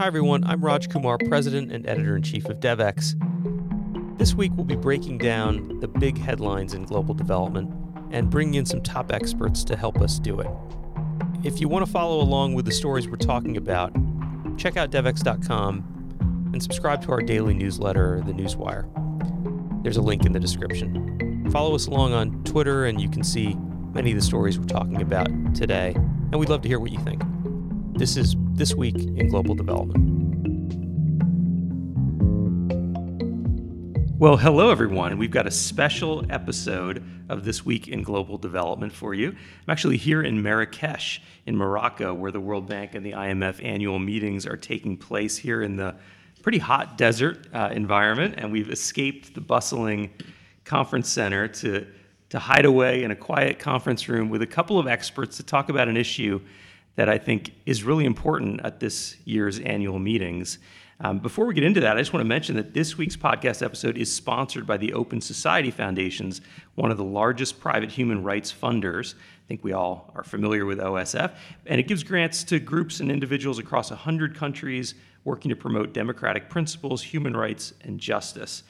Hi, everyone. I'm Raj Kumar, President and Editor in Chief of DevEx. This week, we'll be breaking down the big headlines in global development and bringing in some top experts to help us do it. If you want to follow along with the stories we're talking about, check out devex.com and subscribe to our daily newsletter, The Newswire. There's a link in the description. Follow us along on Twitter, and you can see many of the stories we're talking about today. And we'd love to hear what you think. This is This Week in Global Development. Well, hello, everyone. We've got a special episode of This Week in Global Development for you. I'm actually here in Marrakech, in Morocco, where the World Bank and the IMF annual meetings are taking place here in the pretty hot desert uh, environment. And we've escaped the bustling conference center to, to hide away in a quiet conference room with a couple of experts to talk about an issue that I think is really important at this year's annual meetings. Um, before we get into that, I just want to mention that this week's podcast episode is sponsored by the Open Society Foundations, one of the largest private human rights funders. I think we all are familiar with OSF, and it gives grants to groups and individuals across 100 countries working to promote democratic principles, human rights, and justice.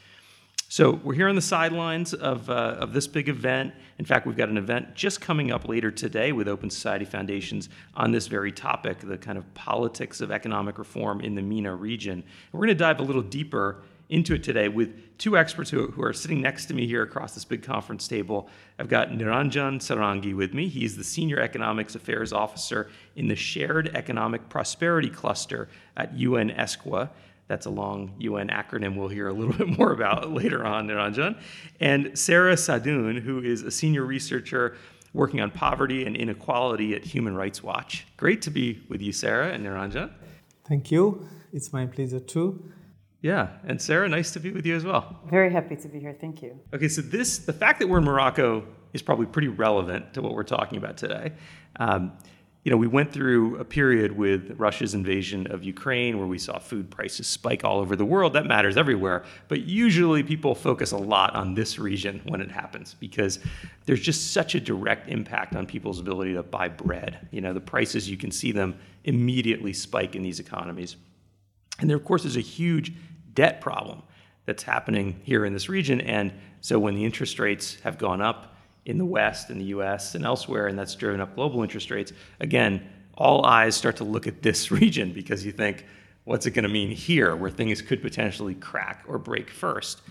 So we're here on the sidelines of, uh, of this big event. In fact, we've got an event just coming up later today with Open Society Foundations on this very topic, the kind of politics of economic reform in the MENA region. And we're going to dive a little deeper into it today with two experts who, who are sitting next to me here across this big conference table. I've got Niranjan Sarangi with me. He's the Senior Economics Affairs Officer in the Shared Economic Prosperity Cluster at UN ESCWA. That's a long UN acronym we'll hear a little bit more about later on, Niranjan. And Sarah Saadoun, who is a senior researcher working on poverty and inequality at Human Rights Watch. Great to be with you, Sarah and Niranjan. Thank you. It's my pleasure too. Yeah, and Sarah, nice to be with you as well. Very happy to be here. Thank you. Okay, so this, the fact that we're in Morocco is probably pretty relevant to what we're talking about today. Um, you know, we went through a period with Russia's invasion of Ukraine where we saw food prices spike all over the world. That matters everywhere. But usually people focus a lot on this region when it happens because there's just such a direct impact on people's ability to buy bread. You know, the prices, you can see them immediately spike in these economies. And there, of course, is a huge debt problem that's happening here in this region. And so when the interest rates have gone up, in the West, in the US, and elsewhere, and that's driven up global interest rates. Again, all eyes start to look at this region because you think, what's it going to mean here where things could potentially crack or break first?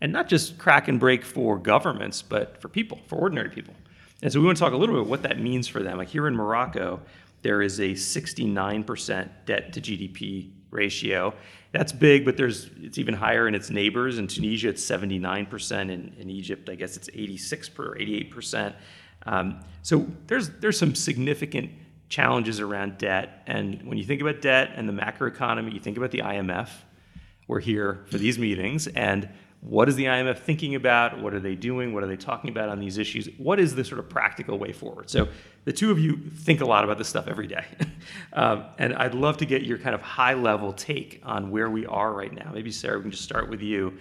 And not just crack and break for governments, but for people, for ordinary people. And so we want to talk a little bit about what that means for them. Like here in Morocco, there is a 69% debt to GDP ratio. That's big, but there's it's even higher in its neighbors. In Tunisia, it's 79%. In, in Egypt, I guess it's 86 per 88%. Um, so there's there's some significant challenges around debt. And when you think about debt and the macroeconomy, you think about the IMF. We're here for these meetings, and what is the IMF thinking about? What are they doing? What are they talking about on these issues? What is the sort of practical way forward? So, the two of you think a lot about this stuff every day. um, and I'd love to get your kind of high level take on where we are right now. Maybe, Sarah, we can just start with you.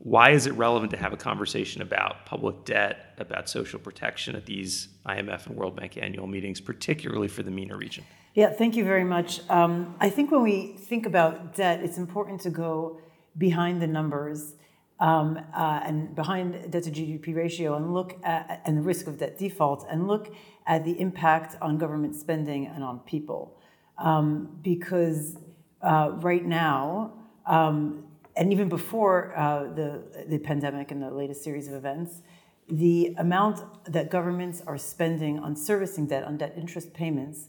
Why is it relevant to have a conversation about public debt, about social protection at these IMF and World Bank annual meetings, particularly for the MENA region? Yeah, thank you very much. Um, I think when we think about debt, it's important to go behind the numbers um, uh, and behind debt to GDP ratio and look at and the risk of debt default and look at the impact on government spending and on people. Um, because uh, right now, um, and even before uh, the, the pandemic and the latest series of events, the amount that governments are spending on servicing debt, on debt interest payments,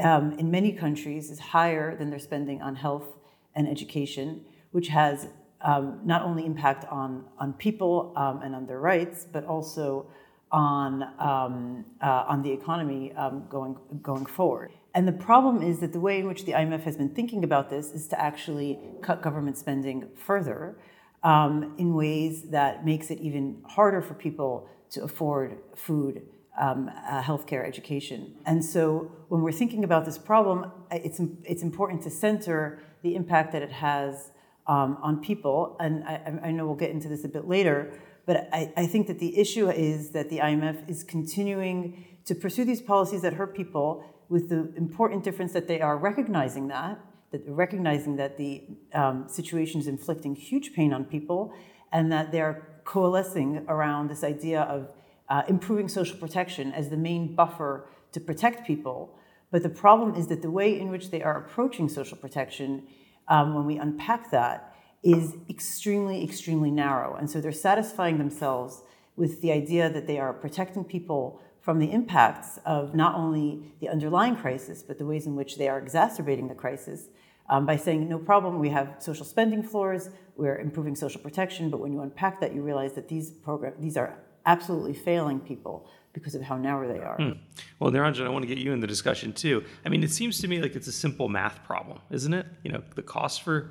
um, in many countries is higher than their spending on health and education, which has um, not only impact on, on people um, and on their rights, but also on, um, uh, on the economy um, going, going forward. And the problem is that the way in which the IMF has been thinking about this is to actually cut government spending further um, in ways that makes it even harder for people to afford food, um, uh, healthcare, education. And so when we're thinking about this problem, it's, it's important to center the impact that it has um, on people. And I, I, know we'll get into this a bit later, but I, I, think that the issue is that the IMF is continuing to pursue these policies that hurt people with the important difference that they are recognizing that that recognizing that the um, situation is inflicting huge pain on people, and that they're coalescing around this idea of uh, improving social protection as the main buffer to protect people. But the problem is that the way in which they are approaching social protection, um, when we unpack that, is extremely, extremely narrow. And so they're satisfying themselves with the idea that they are protecting people from the impacts of not only the underlying crisis, but the ways in which they are exacerbating the crisis um, by saying, no problem, we have social spending floors, we're improving social protection, but when you unpack that, you realize that these programs, these are absolutely failing people because of how narrow they are. Hmm. Well, Niranjan, I want to get you in the discussion too. I mean, it seems to me like it's a simple math problem, isn't it? You know, the cost for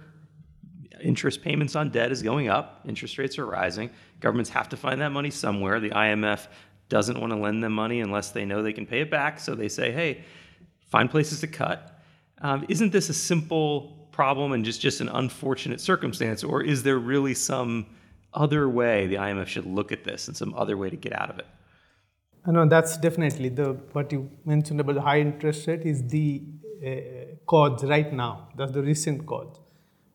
interest payments on debt is going up, interest rates are rising. Governments have to find that money somewhere. The IMF doesn't want to lend them money unless they know they can pay it back. So they say, hey, find places to cut. Um, isn't this a simple problem and just, just an unfortunate circumstance? Or is there really some other way the IMF should look at this and some other way to get out of it? No, that's definitely the what you mentioned about the high interest rate is the uh, cause right now. That's the recent cause,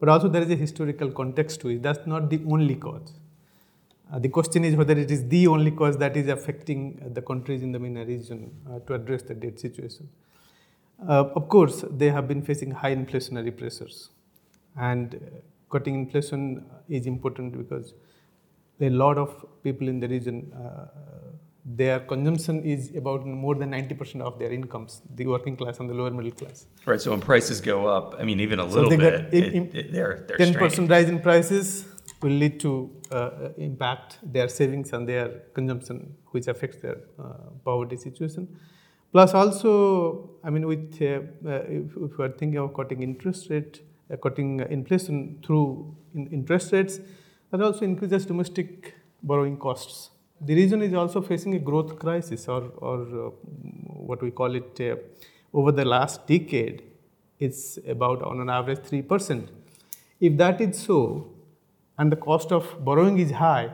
but also there is a historical context to it. That's not the only cause. Uh, the question is whether it is the only cause that is affecting the countries in the MENA region uh, to address the debt situation. Uh, of course, they have been facing high inflationary pressures, and uh, cutting inflation is important because a lot of people in the region uh, their consumption is about more than 90% of their incomes, the working class and the lower middle class. Right, so when prices go up, I mean, even a little so bit, it, it, it, they're, they're 10% straining. rise in prices will lead to uh, impact their savings and their consumption, which affects their uh, poverty situation. Plus, also, I mean, with uh, uh if, if, we are thinking of cutting interest rate, uh, cutting inflation through in interest rates, that also increases domestic borrowing costs the region is also facing a growth crisis, or, or uh, what we call it, uh, over the last decade, it's about on an average 3%. If that is so, and the cost of borrowing is high,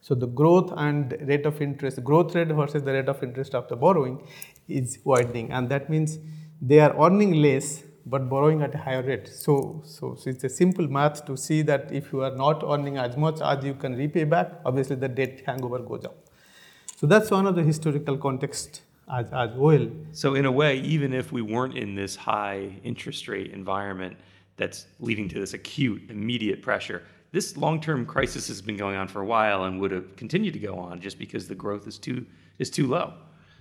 so the growth and rate of interest, growth rate versus the rate of interest of the borrowing is widening, and that means they are earning less but borrowing at a higher rate. So, so, so it's a simple math to see that if you are not earning as much as you can repay back, obviously the debt hangover goes up. So that's one of the historical context as, as well. So in a way, even if we weren't in this high interest rate environment that's leading to this acute, immediate pressure, this long-term crisis has been going on for a while and would have continued to go on just because the growth is too is too low.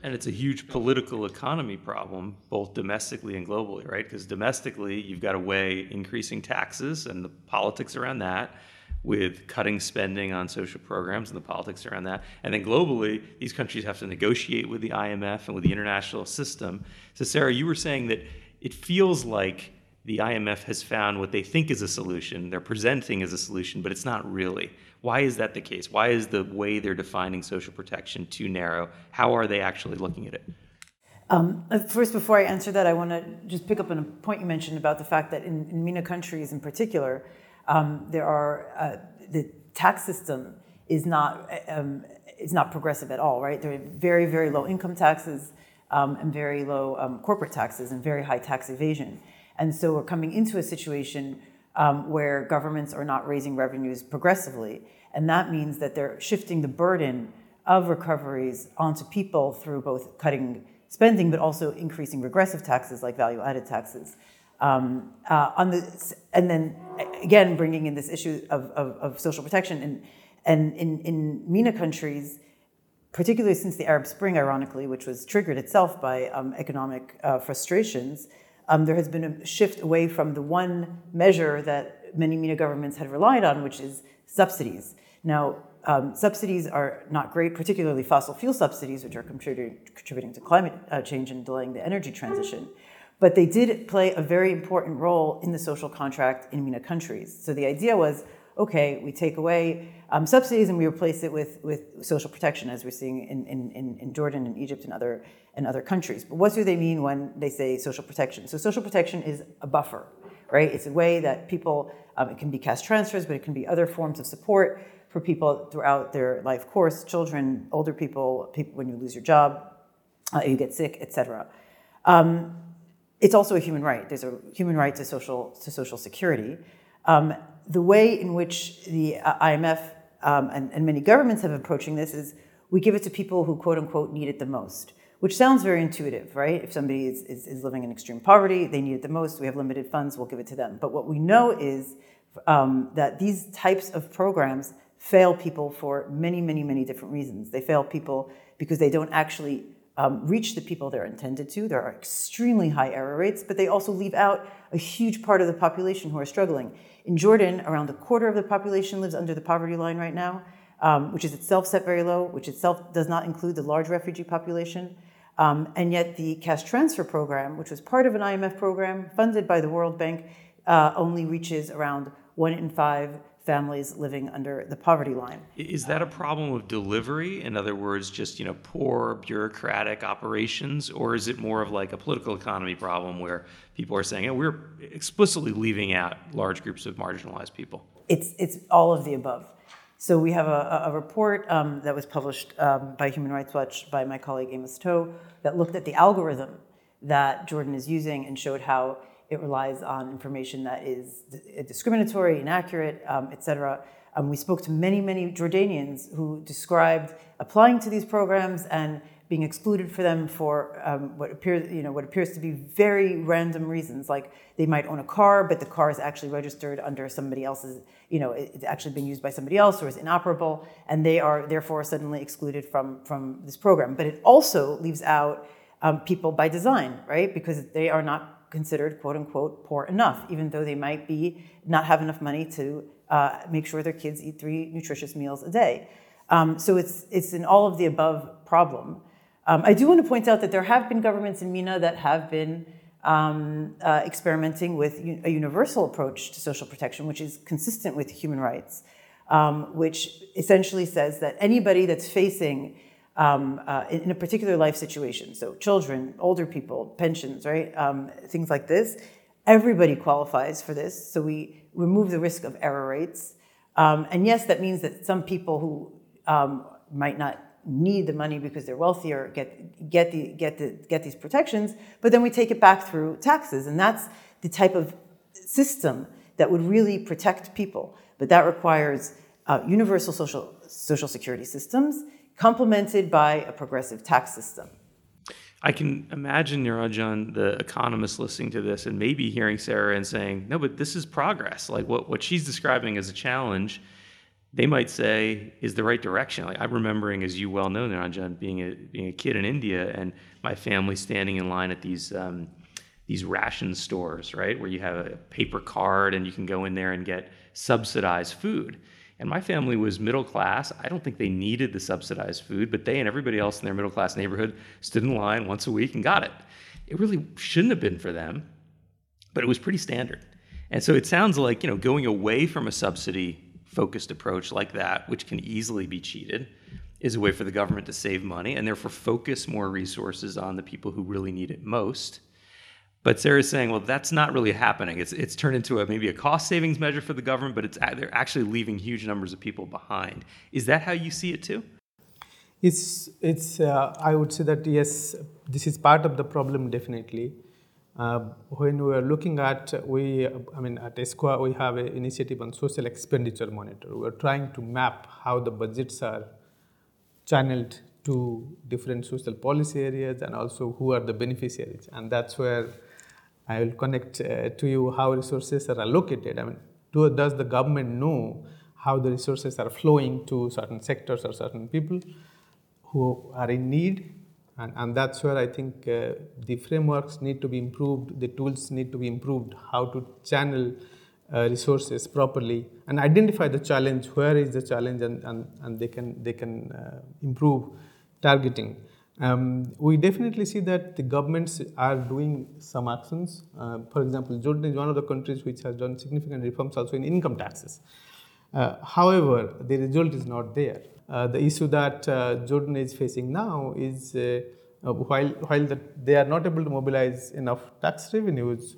And it's a huge political economy problem, both domestically and globally, right? Because domestically, you've got to weigh increasing taxes and the politics around that with cutting spending on social programs and the politics around that. And then globally, these countries have to negotiate with the IMF and with the international system. So, Sarah, you were saying that it feels like the IMF has found what they think is a solution, they're presenting as a solution, but it's not really. Why is that the case? Why is the way they're defining social protection too narrow? How are they actually looking at it? Um, uh, first, before I answer that, I want to just pick up on a point you mentioned about the fact that in, in MENA countries in particular, um, there are uh, the tax system is not um, is not progressive at all. Right, there are very very low income taxes um, and very low um, corporate taxes and very high tax evasion, and so we're coming into a situation um, where governments are not raising revenues progressively. And that means that they're shifting the burden of recoveries onto people through both cutting spending, but also increasing regressive taxes like value added taxes. Um, uh, on the, and then again, bringing in this issue of, of, of social protection. And, and in, in MENA countries, particularly since the Arab Spring, ironically, which was triggered itself by um, economic uh, frustrations, um, there has been a shift away from the one measure that many MENA governments had relied on, which is subsidies. Now, um, subsidies are not great, particularly fossil fuel subsidies, which are contributing, contributing to climate uh, change and delaying the energy transition. But they did play a very important role in the social contract in MENA countries. So the idea was okay, we take away um, subsidies and we replace it with, with social protection, as we're seeing in, in, in Jordan and Egypt and other, and other countries. But what do they mean when they say social protection? So, social protection is a buffer, right? It's a way that people, um, it can be cash transfers, but it can be other forms of support for people throughout their life course children, older people, people when you lose your job, uh, you get sick, etc. Um, it's also a human right. There's a human right to social to social security. Um, the way in which the uh, IMF um, and, and many governments have approaching this is we give it to people who quote unquote need it the most, which sounds very intuitive, right? If somebody is, is, is living in extreme poverty, they need it the most, we have limited funds, we'll give it to them. But what we know is um, that these types of programs fail people for many, many, many different reasons. They fail people because they don't actually um, reach the people they're intended to. There are extremely high error rates, but they also leave out a huge part of the population who are struggling. In Jordan, around a quarter of the population lives under the poverty line right now, um, which is itself set very low, which itself does not include the large refugee population. Um, and yet, the cash transfer program, which was part of an IMF program funded by the World Bank, uh, only reaches around one in five families living under the poverty line. Is that a problem of delivery? In other words, just you know poor bureaucratic operations, or is it more of like a political economy problem where people are saying, oh, we're explicitly leaving out large groups of marginalized people? It's it's all of the above. So we have a, a report um, that was published um, by Human Rights Watch by my colleague Amos Toh that looked at the algorithm that Jordan is using and showed how it relies on information that is discriminatory, inaccurate, um, et cetera. Um, we spoke to many, many Jordanians who described applying to these programs and being excluded for them for um, what appears, you know, what appears to be very random reasons, like they might own a car, but the car is actually registered under somebody else's, you know, it's actually been used by somebody else or is inoperable, and they are therefore suddenly excluded from from this program. But it also leaves out um, people by design, right? Because they are not considered quote unquote poor enough, even though they might be not have enough money to uh, make sure their kids eat three nutritious meals a day. Um, so it's it's an all of the above problem. Um, I do want to point out that there have been governments in MENA that have been um, uh, experimenting with a universal approach to social protection, which is consistent with human rights, um, which essentially says that anybody that's facing um, uh, in, in, a particular life situation. So, children, older people, pensions, right? Um, things like this. Everybody qualifies for this. So, we remove the risk of error rates. Um, and yes, that means that some people who might not need the money because they're wealthier get get the get the get these protections but then we take it back through taxes and that's the type of system that would really protect people but that requires uh, universal social social security systems complemented by a progressive tax system. I can imagine, Niranjan, the economist listening to this and maybe hearing Sarah and saying, no, but this is progress. Like what, what she's describing as a challenge, they might say is the right direction. Like I'm remembering, as you well know, Niranjan, being a, being a kid in India and my family standing in line at these, um, these ration stores, right? Where you have a paper card and you can go in there and get subsidized food. And my family was middle class. I don't think they needed the subsidized food, but they and everybody else in their middle class neighborhood stood in line once a week and got it. It really shouldn't have been for them, but it was pretty standard. And so it sounds like, you know, going away from a subsidy focused approach like that, which can easily be cheated, is a way for the government to save money and therefore focus more resources on the people who really need it most but Sarah's saying, well, that's not really happening. It's, it's turned into a, maybe a cost savings measure for the government, but it's, they're actually leaving huge numbers of people behind. Is that how you see it too? It's, it's uh, I would say that yes, this is part of the problem definitely. Uh, when we are looking at, we, I mean, at ESCWA, we have an initiative on social expenditure monitor. We're trying to map how the budgets are channeled to different social policy areas and also who are the beneficiaries. And that's where I will connect uh, to you how resources are allocated. I mean, do, does the government know how the resources are flowing to certain sectors or certain people who are in need? And, and that's where I think uh, the frameworks need to be improved, the tools need to be improved, how to channel uh, resources properly and identify the challenge, where is the challenge, and, and, and they can, they can uh, improve targeting. Um, we definitely see that the governments are doing some actions. Uh, for example, Jordan is one of the countries which has done significant reforms also in income taxes. Uh, however, the result is not there. Uh, the issue that uh, Jordan is facing now is uh, while, while the, they are not able to mobilize enough tax revenues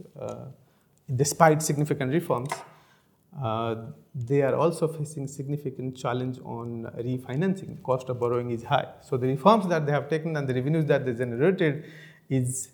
despite significant reforms, they are also facing significant challenge on refinancing. Cost of borrowing is high. So the reforms that they have taken and the revenues that they generated is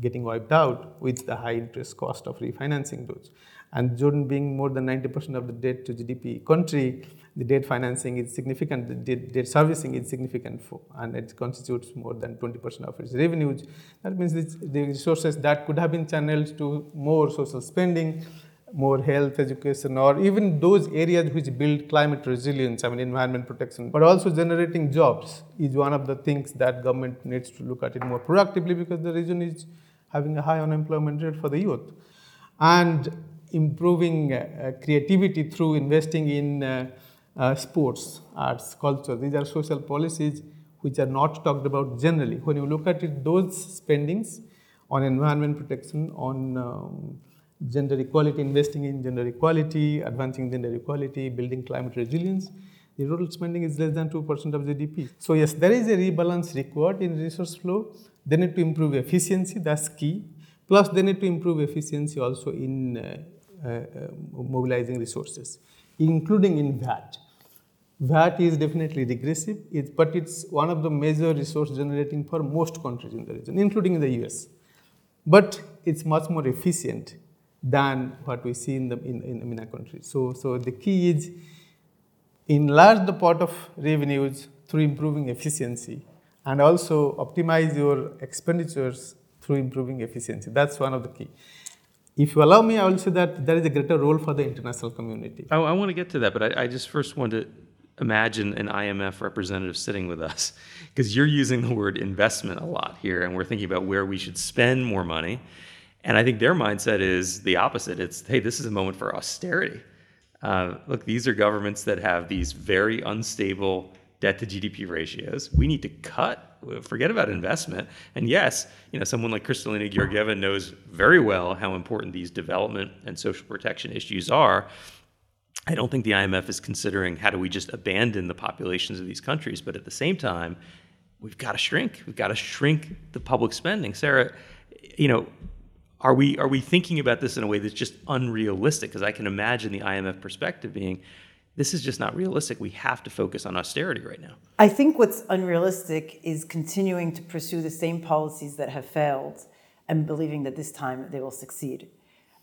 getting wiped out with the high interest cost of refinancing those. And Jordan being more than 90% of the debt to GDP country, the debt financing is significant, the debt, debt servicing is significant, for, and it constitutes more than 20% of its revenues. That means the resources that could have been channeled to more social spending, more health, education, or even those areas which build climate resilience, I mean environment protection, but also generating jobs is one of the things that government needs to look at it more proactively because the region is having a high unemployment rate for the youth. And improving uh, creativity through investing in uh, uh, sports, arts, culture. These are social policies which are not talked about generally. When you look at it, those spendings on environment protection, on um, gender equality, investing in gender equality, advancing gender equality, building climate resilience, the total spending is less than 2% of GDP. So yes, there is a rebalance required in resource flow. They need to improve efficiency, that's key. Plus, they need to improve efficiency also in uh, Uh, uh, mobilizing resources, including in VAT. VAT is definitely regressive, but it's one of the major resource generating for most countries in the region, including the US. But it's much more efficient than what we see in the in, in MENA countries. So, so the key is enlarge the pot of revenues through improving efficiency and also optimize your expenditures through improving efficiency. That's one of the key. If you allow me, I will say that there is a greater role for the international community. I, I want to get to that, but I, I just first want to imagine an IMF representative sitting with us because you're using the word investment a lot here, and we're thinking about where we should spend more money. And I think their mindset is the opposite. It's, hey, this is a moment for austerity. Uh, look, these are governments that have these very unstable debt to GDP ratios. We need to cut, forget about investment. And yes, you know, someone like Kristalina Georgieva knows very well how important these development and social protection issues are. I don't think the IMF is considering how do we just abandon the populations of these countries, but at the same time, we've got to shrink. We've got to shrink the public spending. Sarah, you know, are we are we thinking about this in a way that's just unrealistic? Because I can imagine the IMF perspective being, this is just not realistic. We have to focus on austerity right now. I think what's unrealistic is continuing to pursue the same policies that have failed and believing that this time they will succeed.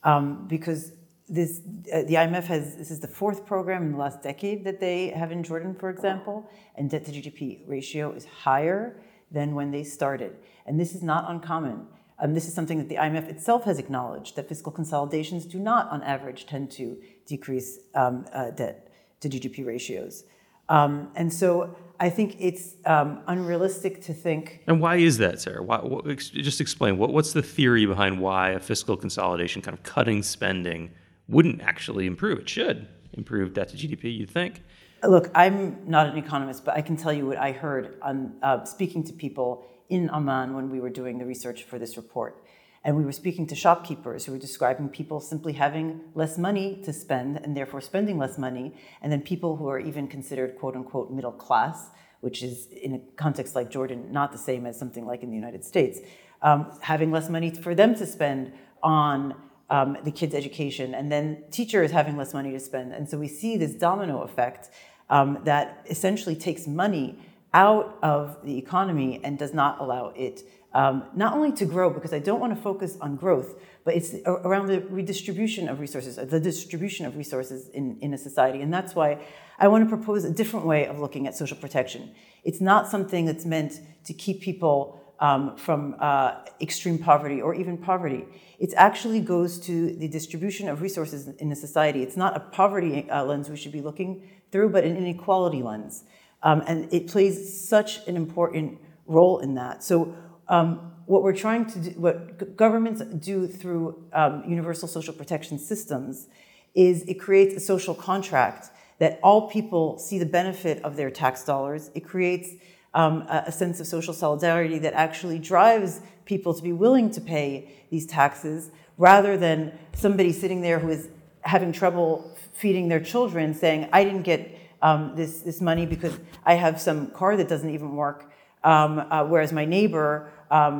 Um, because this, uh, the IMF has, this is the fourth program in the last decade that they have in Jordan, for example, and debt to GDP ratio is higher than when they started. And this is not uncommon. Um, this is something that the IMF itself has acknowledged that fiscal consolidations do not, on average, tend to decrease um, uh, debt to GDP ratios. Um, and so I think it's um, unrealistic to think. And why is that, Sarah? Why, what, just explain what, what's the theory behind why a fiscal consolidation, kind of cutting spending, wouldn't actually improve? It should improve debt to GDP, you'd think. Look, I'm not an economist, but I can tell you what I heard on uh, speaking to people in Amman when we were doing the research for this report. And we were speaking to shopkeepers who were describing people simply having less money to spend and therefore spending less money. And then people who are even considered quote unquote middle class, which is in a context like Jordan, not the same as something like in the United States, um, having less money for them to spend on um, the kids' education. And then teachers having less money to spend. And so we see this domino effect um, that essentially takes money out of the economy and does not allow it um, not only to grow, because I don't want to focus on growth, but it's around the redistribution of resources, the distribution of resources in, in a society. And that's why I want to propose a different way of looking at social protection. It's not something that's meant to keep people um, from uh, extreme poverty or even poverty. It actually goes to the distribution of resources in a society. It's not a poverty uh, lens we should be looking through, but an inequality lens. Um, and it plays such an important role in that. So um, what we're trying to do, what governments do through um, universal social protection systems is it creates a social contract that all people see the benefit of their tax dollars. It creates um, a, a sense of social solidarity that actually drives people to be willing to pay these taxes rather than somebody sitting there who is having trouble feeding their children saying, I didn't get um, this, this money because I have some car that doesn't even work um, uh, whereas my neighbor um,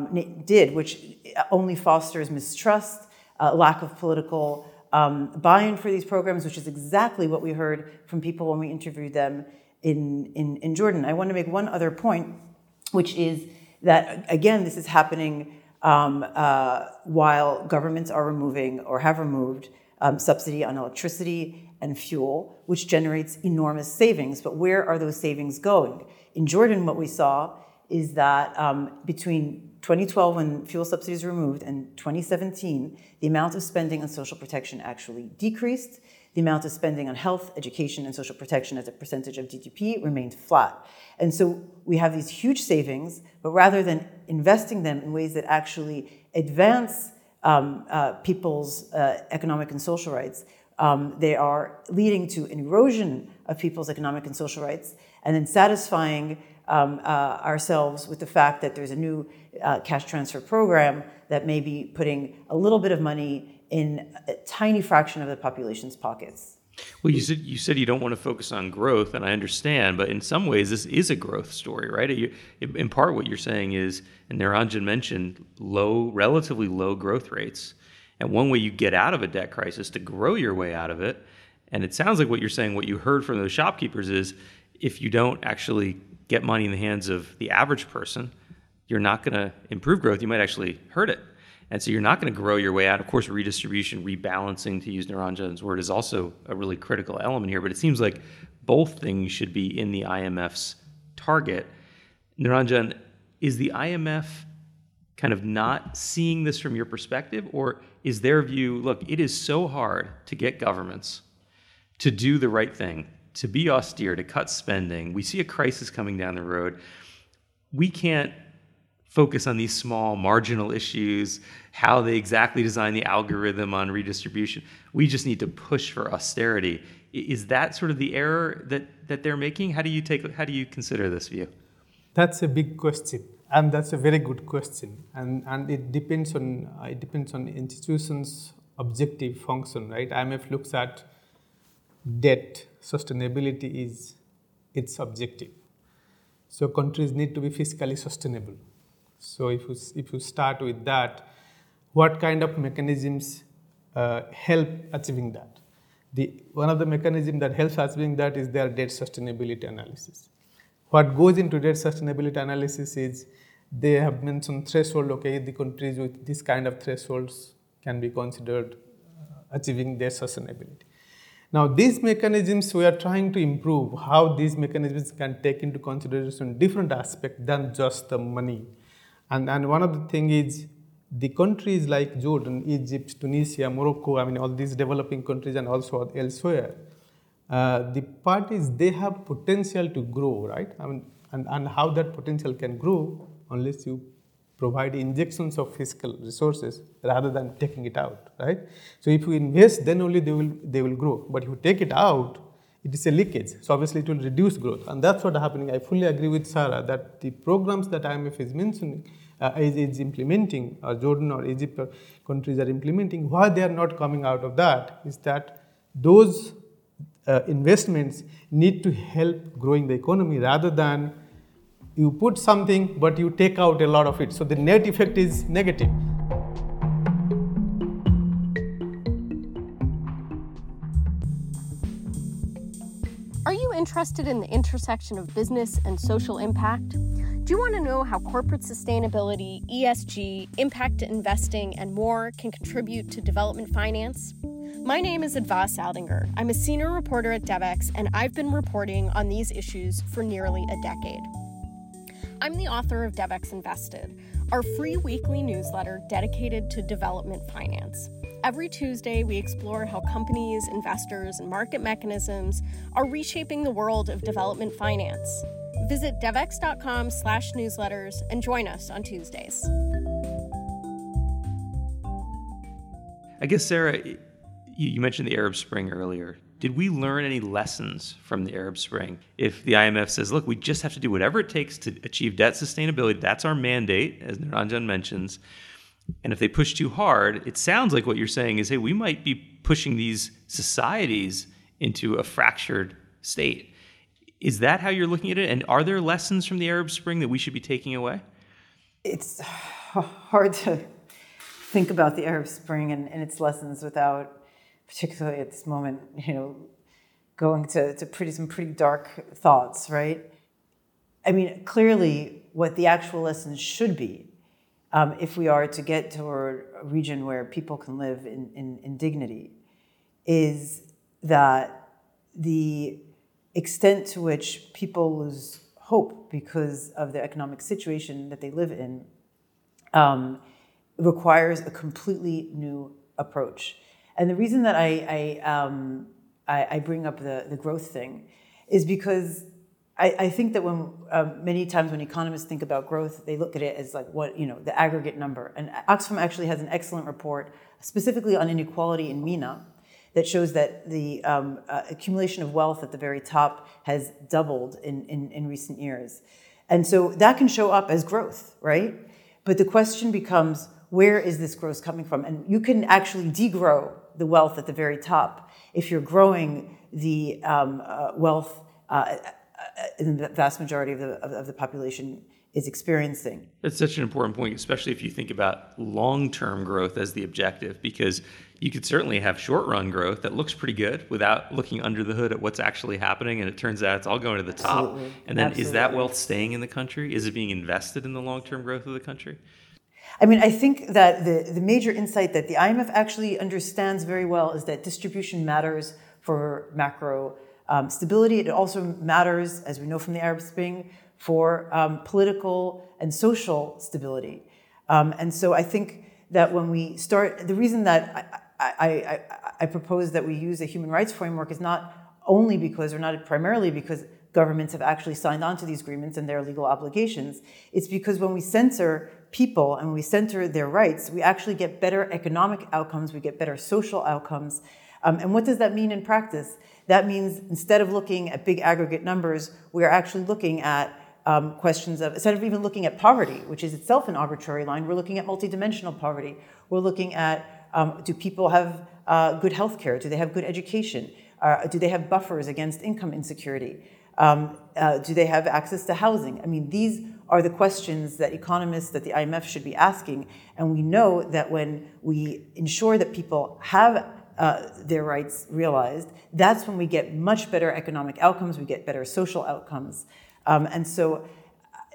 did, which only fosters mistrust, uh, lack of political um, buy-in for these programs, which is exactly what we heard from people when we interviewed them in, in, in Jordan. I want to make one other point, which is that, again, this is happening um, uh, while governments are removing or have removed um, subsidy on electricity and fuel, which generates enormous savings. But where are those savings going? In Jordan, what we saw is that um, between 2012, when fuel subsidies were removed, and 2017, the amount of spending on social protection actually decreased. The amount of spending on health, education, and social protection as a percentage of GDP remained flat. And so we have these huge savings, but rather than investing them in ways that actually advance um, uh, people's uh, economic and social rights, um, they are leading to an erosion of people's economic and social rights, and then satisfying um, uh, ourselves with the fact that there's a new uh, cash transfer program that may be putting a little bit of money in a tiny fraction of the population's pockets. Well, you said you said you don't want to focus on growth, and I understand, but in some ways, this is a growth story, right? In part, what you're saying is, and Niranjan mentioned, low, relatively low growth rates, and one way you get out of a debt crisis to grow your way out of it, and it sounds like what you're saying, what you heard from those shopkeepers is, if you don't actually get money in the hands of the average person, you're not going to improve growth. You might actually hurt it. And so you're not going to grow your way out. Of course, redistribution, rebalancing, to use Niranjan's word, is also a really critical element here. But it seems like both things should be in the IMF's target. Niranjan, is the IMF kind of not seeing this from your perspective? Or is their view, look, it is so hard to get governments to do the right thing, to be austere, to cut spending. We see a crisis coming down the road. We can't focus on these small marginal issues, how they exactly design the algorithm on redistribution. We just need to push for austerity. Is that sort of the error that, that they're making? How do you take how do you consider this view? That's a big question. And that's a very good question. And, and it depends on it depends on institutions' objective function, right? IMF looks at debt sustainability is its objective. So countries need to be fiscally sustainable. So if you, if you start with that, what kind of mechanisms uh, help achieving that? The, one of the mechanisms that helps achieving that is their debt sustainability analysis. What goes into debt sustainability analysis is they have mentioned threshold, okay, the countries with this kind of thresholds can be considered uh, achieving their sustainability. Now, these mechanisms, we are trying to improve how these mechanisms can take into consideration different aspects than just the money. And, and one of the things is the countries like Jordan, Egypt, Tunisia, Morocco, I mean, all these developing countries and also elsewhere, uh, the parties, they have potential to grow, right? I mean, and, and how that potential can grow unless you provide injections of fiscal resources rather than taking it out, right? So if you invest, then only they will, they will grow. But if you take it out, it is a leakage. So obviously it will reduce growth. And that's what happening. I fully agree with Sarah that the programs that IMF is mentioning, uh, is, is implementing, or Jordan or Egypt or countries are implementing, why they are not coming out of that is that those uh, investments need to help growing the economy rather than you put something but you take out a lot of it. So the net effect is negative. Are you interested in the intersection of business and social impact? Do you want to know how corporate sustainability, ESG, impact investing, and more can contribute to development finance? My name is Adva Saldinger. I'm a senior reporter at DevEx, and I've been reporting on these issues for nearly a decade. I'm the author of DevEx Invested, our free weekly newsletter dedicated to development finance. Every Tuesday, we explore how companies, investors, and market mechanisms are reshaping the world of development finance. Visit devex.com slash newsletters and join us on Tuesdays. I guess, Sarah, you mentioned the Arab Spring earlier. Did we learn any lessons from the Arab Spring? If the IMF says, look, we just have to do whatever it takes to achieve debt sustainability, that's our mandate, as Niranjan mentions. And if they push too hard, it sounds like what you're saying is, hey, we might be pushing these societies into a fractured state. Is that how you're looking at it? And are there lessons from the Arab Spring that we should be taking away? It's hard to think about the Arab Spring and, and its lessons without particularly at this moment, you know, going to, to pretty some pretty dark thoughts, right? I mean, clearly, what the actual lessons should be um, if we are to get toward a region where people can live in, in, in dignity, is that the extent to which people lose hope because of the economic situation that they live in um, requires a completely new approach. And the reason that I, I, um, I, I bring up the, the growth thing is because I, I think that when um, many times when economists think about growth, they look at it as like what you know the aggregate number. And Oxfam actually has an excellent report specifically on inequality in MENA that shows that the um, uh, accumulation of wealth at the very top has doubled in, in, in recent years. And so that can show up as growth, right? But the question becomes where is this growth coming from? And you can actually degrow the wealth at the very top if you're growing the um, uh, wealth uh, in the vast majority of the, of, of the population is experiencing. That's such an important point, especially if you think about long term growth as the objective, because you could certainly have short run growth that looks pretty good without looking under the hood at what's actually happening. And it turns out it's all going to the top. Absolutely. And then is that wealth staying in the country? Is it being invested in the long term growth of the country? I mean, I think that the, the major insight that the IMF actually understands very well is that distribution matters for macro um, stability. It also matters, as we know from the Arab Spring, for um, political and social stability. Um, and so I think that when we start, the reason that I, I, I, I propose that we use a human rights framework is not only because, or not primarily because governments have actually signed on to these agreements and their legal obligations. It's because when we censor people and we center their rights, we actually get better economic outcomes, we get better social outcomes. Um, and what does that mean in practice? That means instead of looking at big aggregate numbers, we are actually looking at um, questions of, instead of even looking at poverty, which is itself an arbitrary line, we're looking at multidimensional poverty. We're looking at um, do people have uh, good health care? Do they have good education? Uh, do they have buffers against income insecurity? Um, uh, do they have access to housing? I mean, these are the questions that economists, that the IMF should be asking. And we know that when we ensure that people have uh, their rights realized, that's when we get much better economic outcomes, we get better social outcomes. Um, and so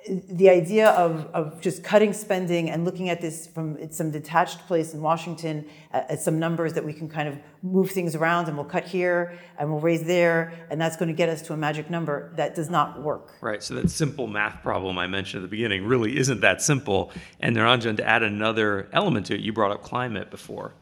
the idea of, of just cutting spending and looking at this from some detached place in Washington uh, at some numbers that we can kind of move things around and we'll cut here and we'll raise there and that's going to get us to a magic number that does not work. Right. So that simple math problem I mentioned at the beginning really isn't that simple. And Niranjan, to add another element to it, you brought up climate before.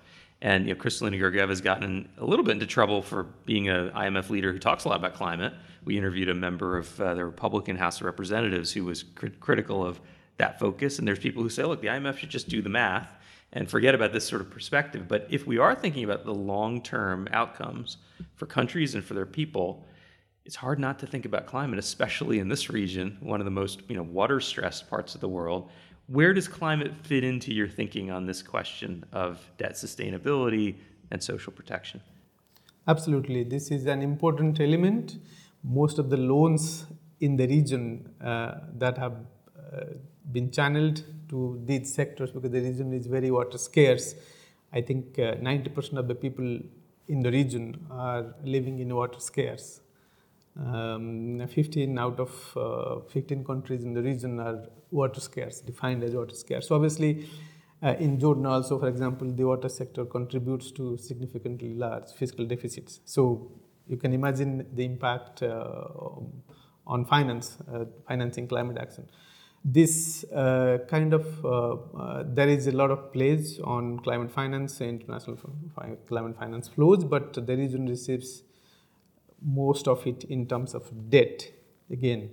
And you know, Kristalina Georgieva has gotten a little bit into trouble for being an IMF leader who talks a lot about climate. We interviewed a member of uh, the Republican House of Representatives who was crit- critical of that focus. And there's people who say, look, the IMF should just do the math and forget about this sort of perspective. But if we are thinking about the long term outcomes for countries and for their people, it's hard not to think about climate, especially in this region, one of the most you know water stressed parts of the world. Where does climate fit into your thinking on this question of debt sustainability and social protection? Absolutely. This is an important element. Most of the loans in the region uh, that have uh, been channeled to these sectors because the region is very water scarce. I think uh, 90% of the people in the region are living in water scarce. Um, 15 out of uh, 15 countries in the region are water scarce, defined as water scarce. So obviously, uh, in Jordan also, for example, the water sector contributes to significantly large fiscal deficits. So you can imagine the impact uh, on finance, uh, financing climate action. This uh, kind of uh, uh, there is a lot of plays on climate finance, international climate finance flows, but the region receives most of it in terms of debt again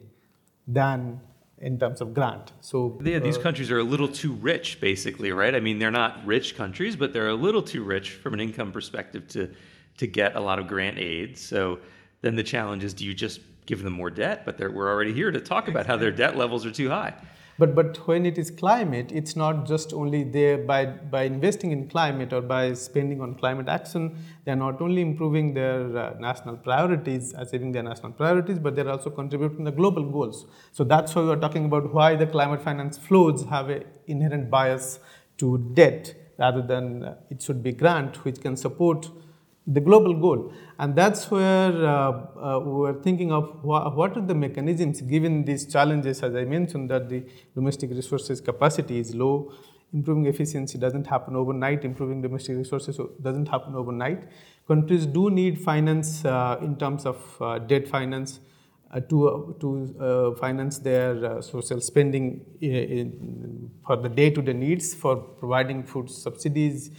than in terms of grant. So Yeah, these uh, countries are a little too rich, basically, right? I mean, they're not rich countries, but they're a little too rich from an income perspective to to get a lot of grant aid. So then the challenge is, do you just give them more debt? But we're already here to talk about how their debt levels are too high. But but when it is climate, it's not just only there by by investing in climate or by spending on climate action. They are not only improving their uh, national priorities, achieving their national priorities, but they're also contributing the global goals. So that's why we're talking about why the climate finance flows have an inherent bias to debt rather than uh, it should be grant, which can support the global goal. And that's where uh, uh, we're thinking of wha- what are the mechanisms given these challenges, as I mentioned, that the domestic resources capacity is low improving efficiency doesn't happen overnight. Improving domestic resources doesn't happen overnight. Countries do need finance uh, in terms of uh, debt finance uh, to, uh, to finance their social spending in, in, for the day-to-day needs, for providing food subsidies,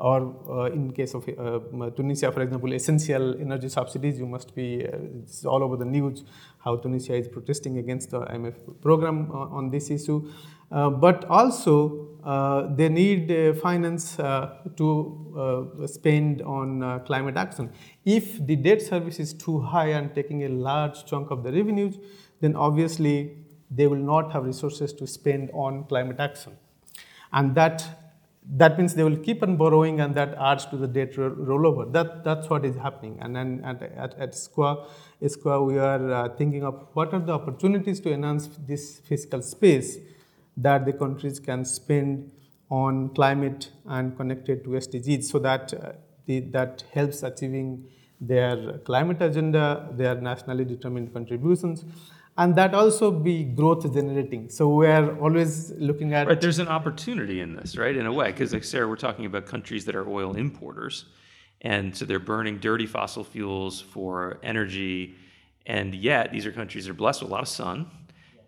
or uh, in case of uh, Tunisia, for example, essential energy subsidies, you must be, uh, it's all over the news how Tunisia is protesting against the IMF program uh, on this issue. Uh, but also, uh, they need finance to spend on climate action. If the debt service is too high and taking a large chunk of the revenues, then obviously they will not have resources to spend on climate action. And that that means they will keep on borrowing and that adds to the debt ro- rollover. That, that's what is happening. And then at, at, at ESCWA, ESCWA, we are uh, thinking of what are the opportunities to enhance this fiscal space that the countries can spend on climate and connected to SDGs so that uh, the, that helps achieving their climate agenda, their nationally determined contributions and that also be growth generating. So we're always looking at right. There's an opportunity in this, right? In a way, because like Sarah, we're talking about countries that are oil importers, and so they're burning dirty fossil fuels for energy, and yet these are countries that are blessed with a lot of sun.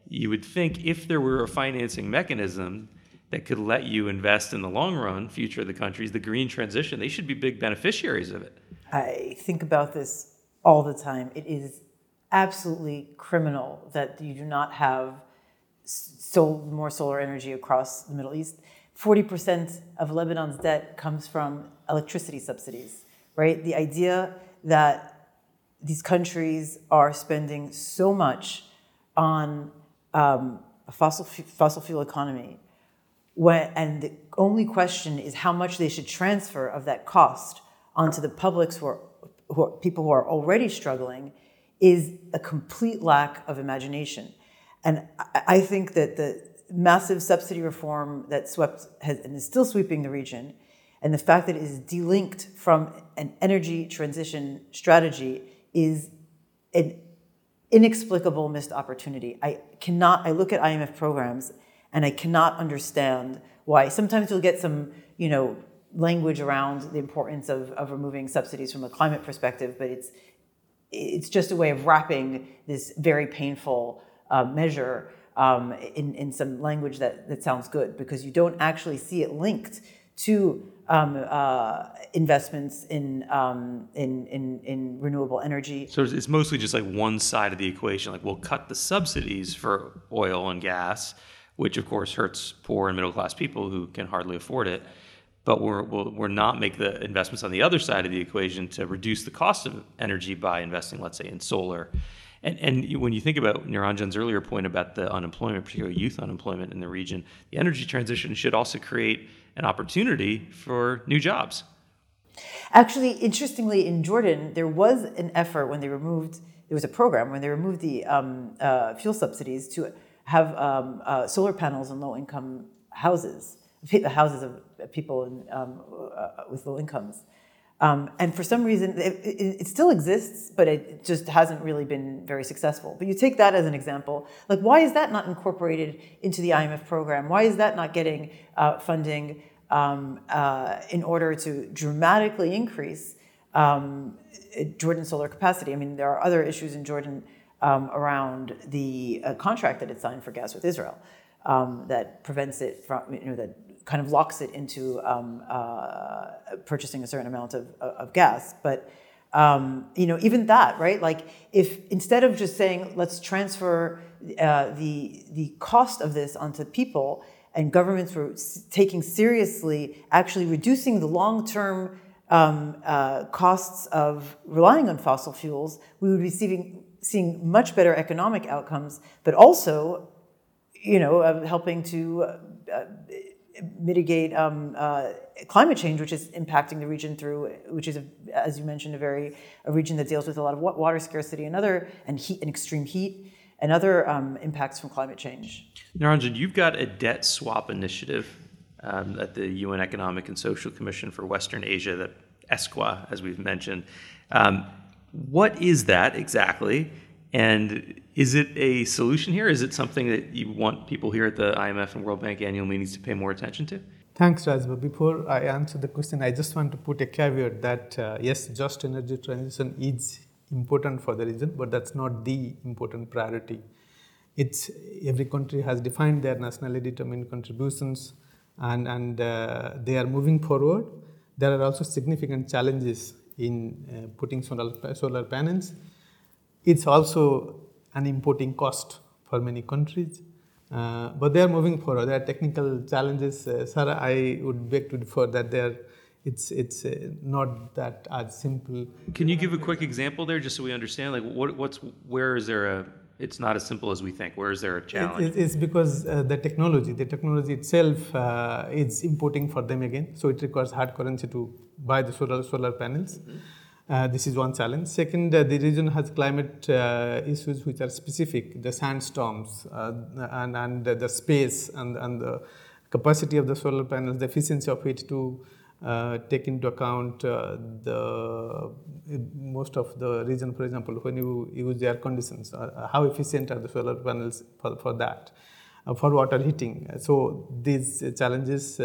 You would think if there were a financing mechanism that could let you invest in the long run, future of the countries, the green transition, they should be big beneficiaries of it. I think about this all the time. It is absolutely criminal that you do not have more solar energy across the Middle East. 40% of Lebanon's debt comes from electricity subsidies, right? The idea that these countries are spending so much on um, a fossil, fossil fuel economy, when, and the only question is how much they should transfer of that cost onto the publics who are, who are people who are already struggling is a complete lack of imagination. And I think that the massive subsidy reform that swept has, and is still sweeping the region, and the fact that it is delinked from an energy transition strategy is an inexplicable missed opportunity. I cannot, I look at IMF programs and I cannot understand why. Sometimes you'll get some, you know, language around the importance of, of removing subsidies from a climate perspective, but it's it's just a way of wrapping this very painful uh, measure um, in, in some language that, that sounds good because you don't actually see it linked to um, uh, investments in, um, in, in, in, renewable energy. So it's mostly just like one side of the equation. Like we'll cut the subsidies for oil and gas, which of course hurts poor and middle class people who can hardly afford it but we're, we'll, we're not make the investments on the other side of the equation to reduce the cost of energy by investing, let's say, in solar. And, and when you think about Niranjan's earlier point about the unemployment, particularly youth unemployment in the region, the energy transition should also create an opportunity for new jobs. Actually, interestingly, in Jordan, there was an effort when they removed, there was a program when they removed the um, uh, fuel subsidies to have um, uh, solar panels in low income houses the houses of people in, um, uh, with low incomes. Um, and for some reason, it, it, it, still exists, but it just hasn't really been very successful. But you take that as an example. Like, why is that not incorporated into the IMF program? Why is that not getting uh, funding um, uh, in order to dramatically increase um, Jordan solar capacity? I mean, there are other issues in Jordan um, around the uh, contract that it signed for gas with Israel. Um, that prevents it from, you know, that kind of locks it into um, uh, purchasing a certain amount of, of gas. But um, you know, even that, right? Like, if instead of just saying let's transfer uh, the the cost of this onto people, and governments were taking seriously actually reducing the long term um, uh, costs of relying on fossil fuels, we would be seeing, seeing much better economic outcomes, but also, you know, uh, helping to uh, mitigate um, uh, climate change, which is impacting the region through, which is, a, as you mentioned, a very a region that deals with a lot of water scarcity and other and heat and extreme heat and other um, impacts from climate change. Niranjan, you've got a debt swap initiative um, at the UN Economic and Social Commission for Western Asia, that ESCWA, as we've mentioned. Um, what is that exactly? And is it a solution here? Is it something that you want people here at the IMF and World Bank annual meetings to pay more attention to? Thanks, Raj. But before I answer the question, I just want to put a caveat that uh, yes, just energy transition is important for the region, but that's not the important priority. It's every country has defined their nationally determined contributions, and and uh, they are moving forward. There are also significant challenges in uh, putting solar solar panels. It's also an importing cost for many countries. Uh, but they are moving forward. There are technical challenges. Uh, Sarah, I would beg to differ that there it's it's uh, not that as simple. Can you give a quick example there, just so we understand? Like, what what's where is there a? It's not as simple as we think. Where is there a challenge? It, it's because uh, the technology, the technology itself, uh, is importing for them again. So it requires hard currency to buy the solar solar panels. Mm-hmm. Uh, this is one challenge. Second, uh, the region has climate uh, issues which are specific, the sandstorms uh, and, and the space and, and the capacity of the solar panels, the efficiency of it to uh, take into account uh, the most of the region, for example, when you use the air conditions, how efficient are the solar panels for, for that, for water heating. So these challenges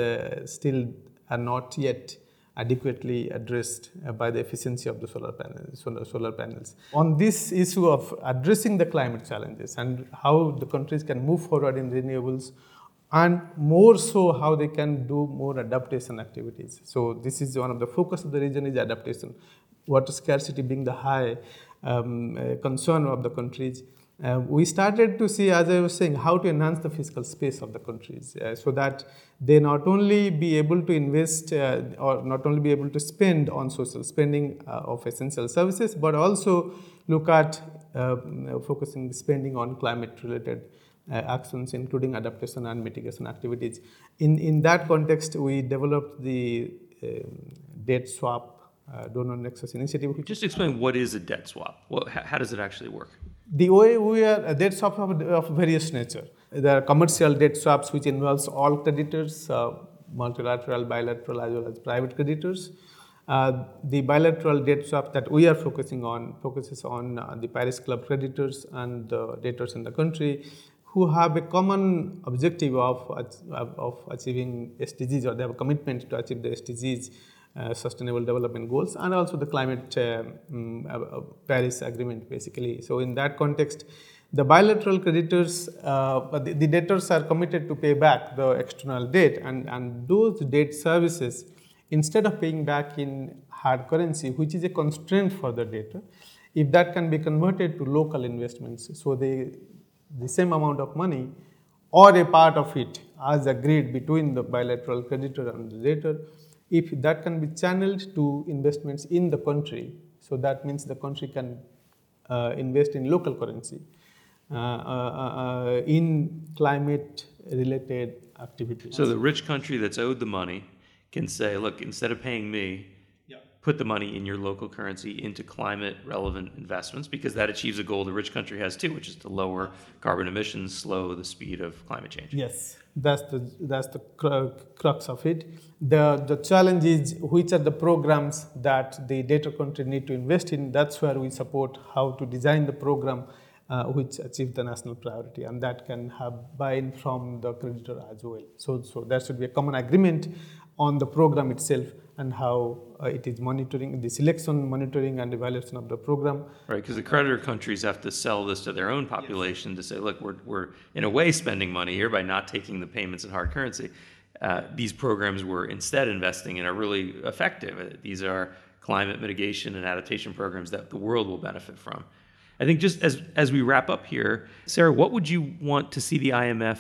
still are not yet adequately addressed uh, by the efficiency of the solar panels, solar, solar panels. On this issue of addressing the climate challenges and how the countries can move forward in renewables and more so how they can do more adaptation activities. So this is one of the focus of the region is adaptation. Water scarcity being the high um, uh, concern of the countries uh, we started to see, as I was saying, how to enhance the fiscal space of the countries uh, so that they not only be able to invest uh, or not only be able to spend on social spending uh, of essential services, but also look at uh, focusing spending on climate related uh, actions, including adaptation and mitigation activities. In, in that context, we developed the um, debt swap donor nexus initiative. Just explain what is a debt swap? How, how does it actually work? The way we are debt swaps of, of various nature. There are commercial debt swaps which involves all creditors, uh, multilateral, bilateral, as well as private creditors. Uh, the bilateral debt swap that we are focusing on focuses on uh, the Paris Club creditors and the debtors in the country who have a common objective of, of achieving SDGs or they have a commitment to achieve the SDGs uh, sustainable development goals and also the climate um, Paris Agreement basically. So in that context, the bilateral creditors, uh, the, the, debtors are committed to pay back the external debt and, and those debt services, instead of paying back in hard currency, which is a constraint for the debtor, if that can be converted to local investments, so they, the same amount of money or a part of it as agreed between the bilateral creditor and the debtor if that can be channeled to investments in the country, so that means the country can uh, invest in local currency uh, uh, uh in climate related activities. So the rich country that's owed the money can say, look, instead of paying me, put the money in your local currency into climate relevant investments because that achieves a goal the rich country has too, which is to lower carbon emissions, slow the speed of climate change. Yes, that's the that's the crux of it. The the challenge is which are the programs that the data country need to invest in. That's where we support how to design the program. Uh, which achieve the national priority, and that can have buy-in from the creditor as well. So, so there should be a common agreement on the program itself and how uh, it is monitoring the selection, monitoring, and evaluation of the program. Right, because the creditor countries have to sell this to their own population yes. to say, look, we're, we're in a way spending money here by not taking the payments in hard currency. Uh, these programs we're instead investing in are really effective. These are climate mitigation and adaptation programs that the world will benefit from. I think just as, as we wrap up here, Sarah, what would you want to see the IMF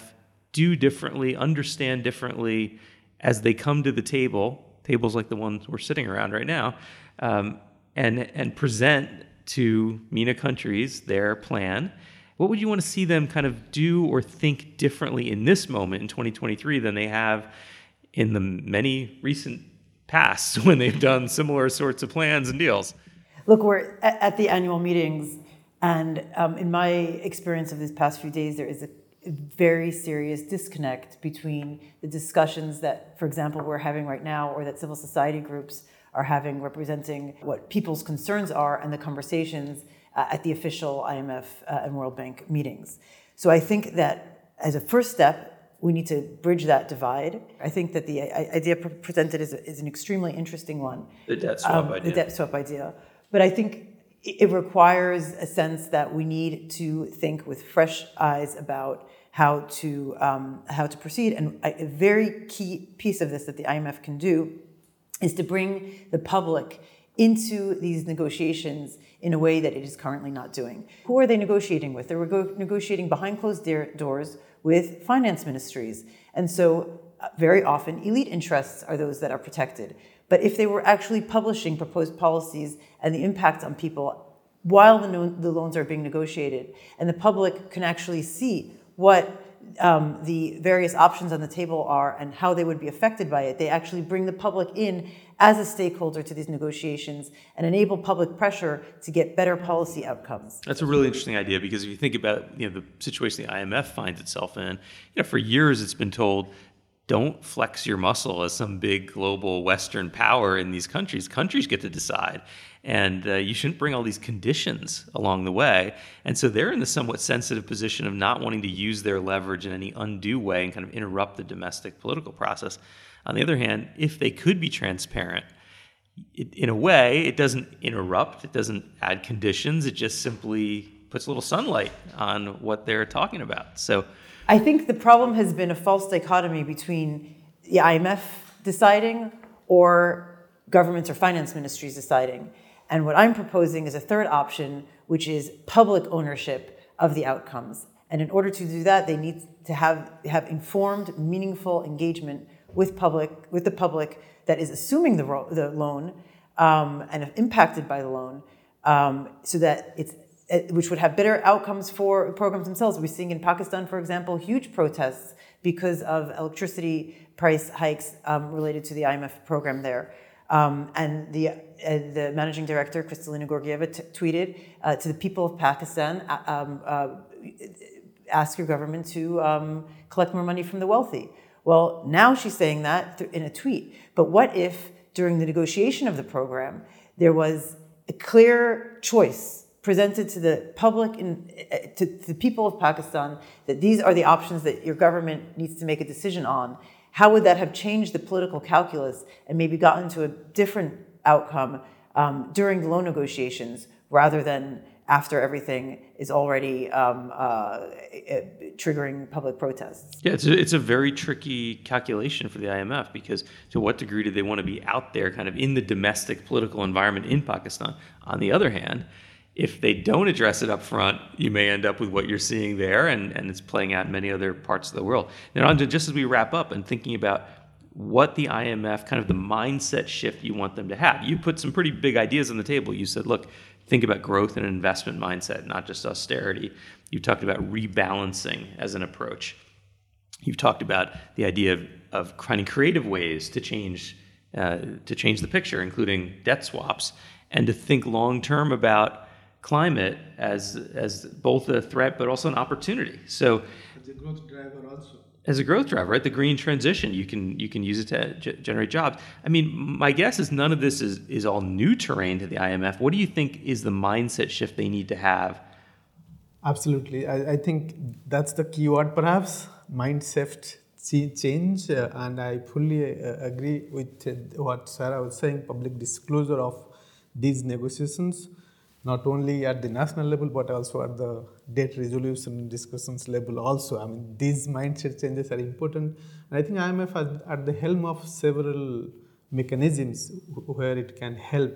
do differently, understand differently as they come to the table tables like the ones we're sitting around right now, um, and and present to MENA countries their plan. What would you want to see them kind of do or think differently in this moment in 2023 than they have in the many recent past when they've done similar sorts of plans and deals? Look, we're at the annual meetings, and um, in my experience of these past few days, there is a very serious disconnect between the discussions that, for example, we're having right now, or that civil society groups are having representing what people's concerns are and the conversations uh, at the official IMF uh, and World Bank meetings. So I think that as a first step, we need to bridge that divide. I think that the idea presented is, is an extremely interesting one. The debt swap um, idea. The debt swap idea. But I think it requires a sense that we need to think with fresh eyes about how to um, how to proceed. And a very key piece of this that the IMF can do is to bring the public into these negotiations in a way that it is currently not doing. Who are they negotiating with? They're negotiating behind closed doors with finance ministries. And so, uh, very often, elite interests are those that are protected. But if they were actually publishing proposed policies and the impact on people while the, no- the loans are being negotiated, and the public can actually see what um, the various options on the table are and how they would be affected by it, they actually bring the public in as a stakeholder to these negotiations and enable public pressure to get better policy outcomes. That's a really interesting idea because if you think about you know the situation the IMF finds itself in, you know for years it's been told don't flex your muscle as some big global Western power in these countries. Countries get to decide. And uh, you shouldn't bring all these conditions along the way. And so they're in the somewhat sensitive position of not wanting to use their leverage in any undue way and kind of interrupt the domestic political process. On the other hand, if they could be transparent, it, in a way, it doesn't interrupt, it doesn't add conditions, it just simply puts a little sunlight on what they're talking about. So I think the problem has been a false dichotomy between the IMF deciding or governments or finance ministries deciding. And what I'm proposing is a third option, which is public ownership of the outcomes. And in order to do that, they need to have, have informed, meaningful engagement with public with the public that is assuming the, ro- the loan um, and impacted by the loan, um, so that it's which would have better outcomes for programs themselves. We're seeing in Pakistan, for example, huge protests because of electricity price hikes um, related to the IMF program there. Um, and the, the managing director, Kristalina Georgieva, t- tweeted uh, to the people of Pakistan uh, um, uh, ask your government to um, collect more money from the wealthy. Well, now she's saying that in a tweet. But what if during the negotiation of the program, there was a clear choice presented to the public and to, to, the people of Pakistan that these are the options that your government needs to make a decision on? How would that have changed the political calculus and maybe gotten to a different outcome um, during the loan negotiations rather than after everything is already um, uh, triggering public protests. Yeah, it's a, it's a very tricky calculation for the IMF because to what degree do they want to be out there kind of in the domestic political environment in Pakistan? On the other hand, if they don't address it up front, you may end up with what you're seeing there, and, and it's playing out in many other parts of the world. Now, just as we wrap up and thinking about what the IMF, kind of the mindset shift you want them to have, you put some pretty big ideas on the table. You said, look, think about growth and investment mindset, not just austerity. You talked about rebalancing as an approach. You've talked about the idea of, of finding creative ways to change uh, to change the picture, including debt swaps, and to think long term about climate as as both a threat but also an opportunity. So, as a growth driver also as a growth driver, right? The green transition, you can you can use it to g- generate jobs. I mean, my guess is none of this is is all new terrain to the IMF. What do you think is the mindset shift they need to have? Absolutely, I, I think that's the key word, perhaps mindset change, uh, and I fully uh, agree with uh, what Sarah was saying. Public disclosure of these negotiations not only at the national level but also at the debt resolution discussions level also. I mean, these mindset changes are important. And I think IMF is at the helm of several mechanisms where it can help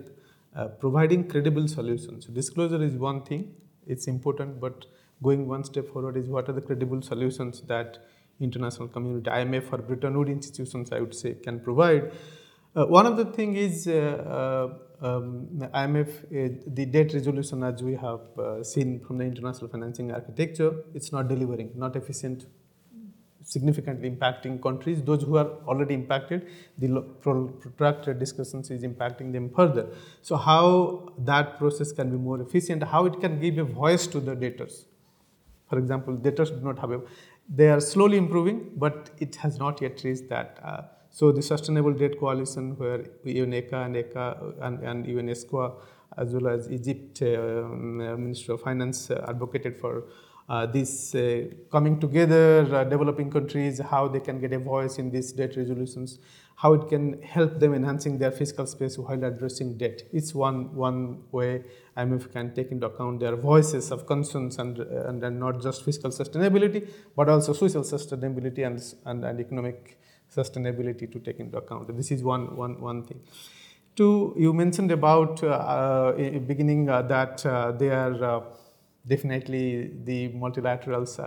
uh, providing credible solutions. So disclosure is one thing, it's important, but going one step forward is what are the credible solutions that international community, IMF or Bretton Woods institutions, I would say, can provide. Uh, one of the thing is uh, uh um, IMF, the debt resolution as we have seen from the international financing architecture, it's not delivering, not efficient, significantly impacting countries. Those who are already impacted, the protracted discussions is impacting them further. So how that process can be more efficient, how it can give a voice to the debtors. For example, debtors do not have a, they are slowly improving, but it has not yet reached that uh, so the Sustainable Debt Coalition, where UNECA and ECA and, and UNESCO as well as Egypt um, Ministry of Finance advocated for uh, this uh, coming together, uh, developing countries, how they can get a voice in these debt resolutions, how it can help them enhancing their fiscal space while addressing debt. It's one, one way IMF can take into account their voices of concerns and, and, and not just fiscal sustainability, but also social sustainability and, and, and economic sustainability to take into account. This is one, one, one thing. Two, you mentioned about uh, uh, beginning uh, that uh, they are definitely the multilaterals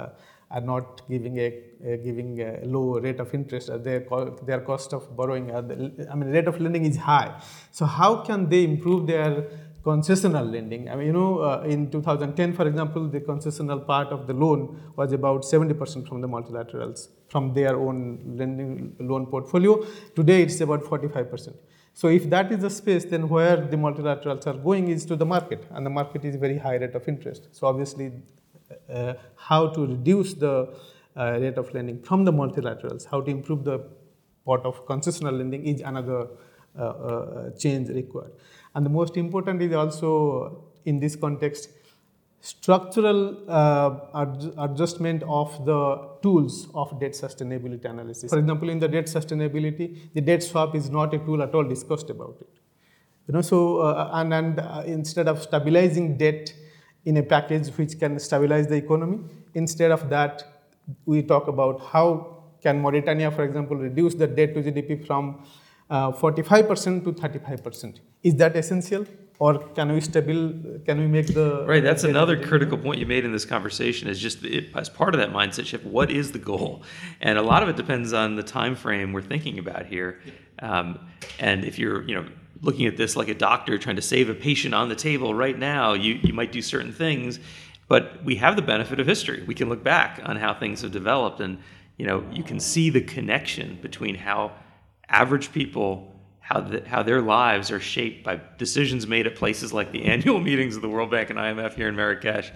are not giving a, uh, giving a low rate of interest. Uh, their, co- their cost of borrowing, uh, the, I mean, rate of lending is high. So how can they improve their concessional lending? I mean, you know, uh, in 2010, for example, the concessional part of the loan was about 70% from the multilaterals, from their own lending loan portfolio. Today, it's about 45%. So if that is the space, then where the multilaterals are going is to the market, and the market is very high rate of interest. So obviously, uh, how to reduce the uh, rate of lending from the multilaterals, how to improve the part of concessional lending is another uh, change required. And the most important is also in this context, structural uh, ad- adjustment of the tools of debt sustainability analysis. For example, in the debt sustainability, the debt swap is not a tool at all discussed about it. You know, so uh, and, and uh, instead of stabilizing debt in a package which can stabilize the economy. Instead of that, we talk about how can Mauritania, for example, reduce the debt to GDP from 45% to 35%. Is that essential? Or can we stable? Can we make the right? That's another critical point you made in this conversation. Is just it, as part of that mindset shift. What is the goal? And a lot of it depends on the time frame we're thinking about here. Um, and if you're, you know, looking at this like a doctor trying to save a patient on the table right now, you, you might do certain things. But we have the benefit of history. We can look back on how things have developed, and you know you can see the connection between how average people how the, how their lives are shaped by decisions made at places like the annual meetings of the World Bank and IMF here in Marrakech,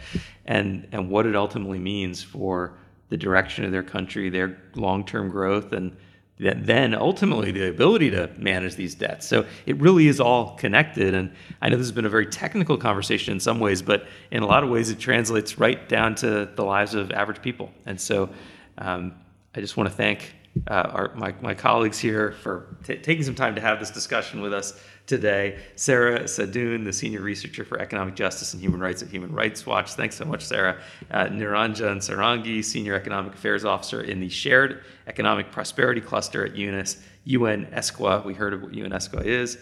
and and what it ultimately means for the direction of their country, their long-term growth, and then ultimately the ability to manage these debts. So it really is all connected. And I know this has been a very technical conversation in some ways, but in a lot of ways it translates right down to the lives of average people. And so um, I just want to thank uh, our, my, my colleagues here for t- taking some time to have this discussion with us today. Sarah Saadoun, the Senior Researcher for Economic Justice and Human Rights at Human Rights Watch. Thanks so much, Sarah. Uh, Niranjan Sarangi, Senior Economic Affairs Officer in the Shared Economic Prosperity Cluster at UNIS, UN ESCWA. We heard of what UN ESCWA is.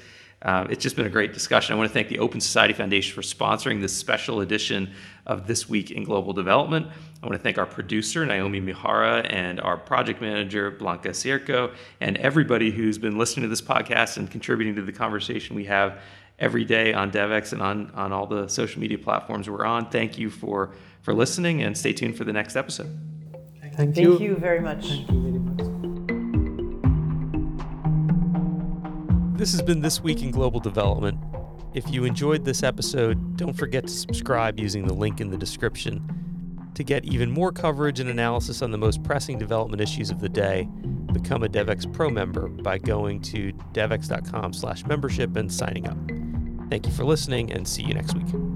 Uh, it's just been a great discussion. I want to thank the Open Society Foundation for sponsoring this special edition of This Week in Global Development. I want to thank our producer, Naomi Mihara, and our project manager, Blanca Cierco, and everybody who's been listening to this podcast and contributing to the conversation we have every day on Devex and on, on all the social media platforms we're on. Thank you for, for listening, and stay tuned for the next episode. Thank you. Thank you very much. Thank you very much. This has been This Week in Global Development. If you enjoyed this episode, don't forget to subscribe using the link in the description. To get even more coverage and analysis on the most pressing development issues of the day, become a Devex Pro member by going to devex.com slash membership and signing up. Thank you for listening and see you next week.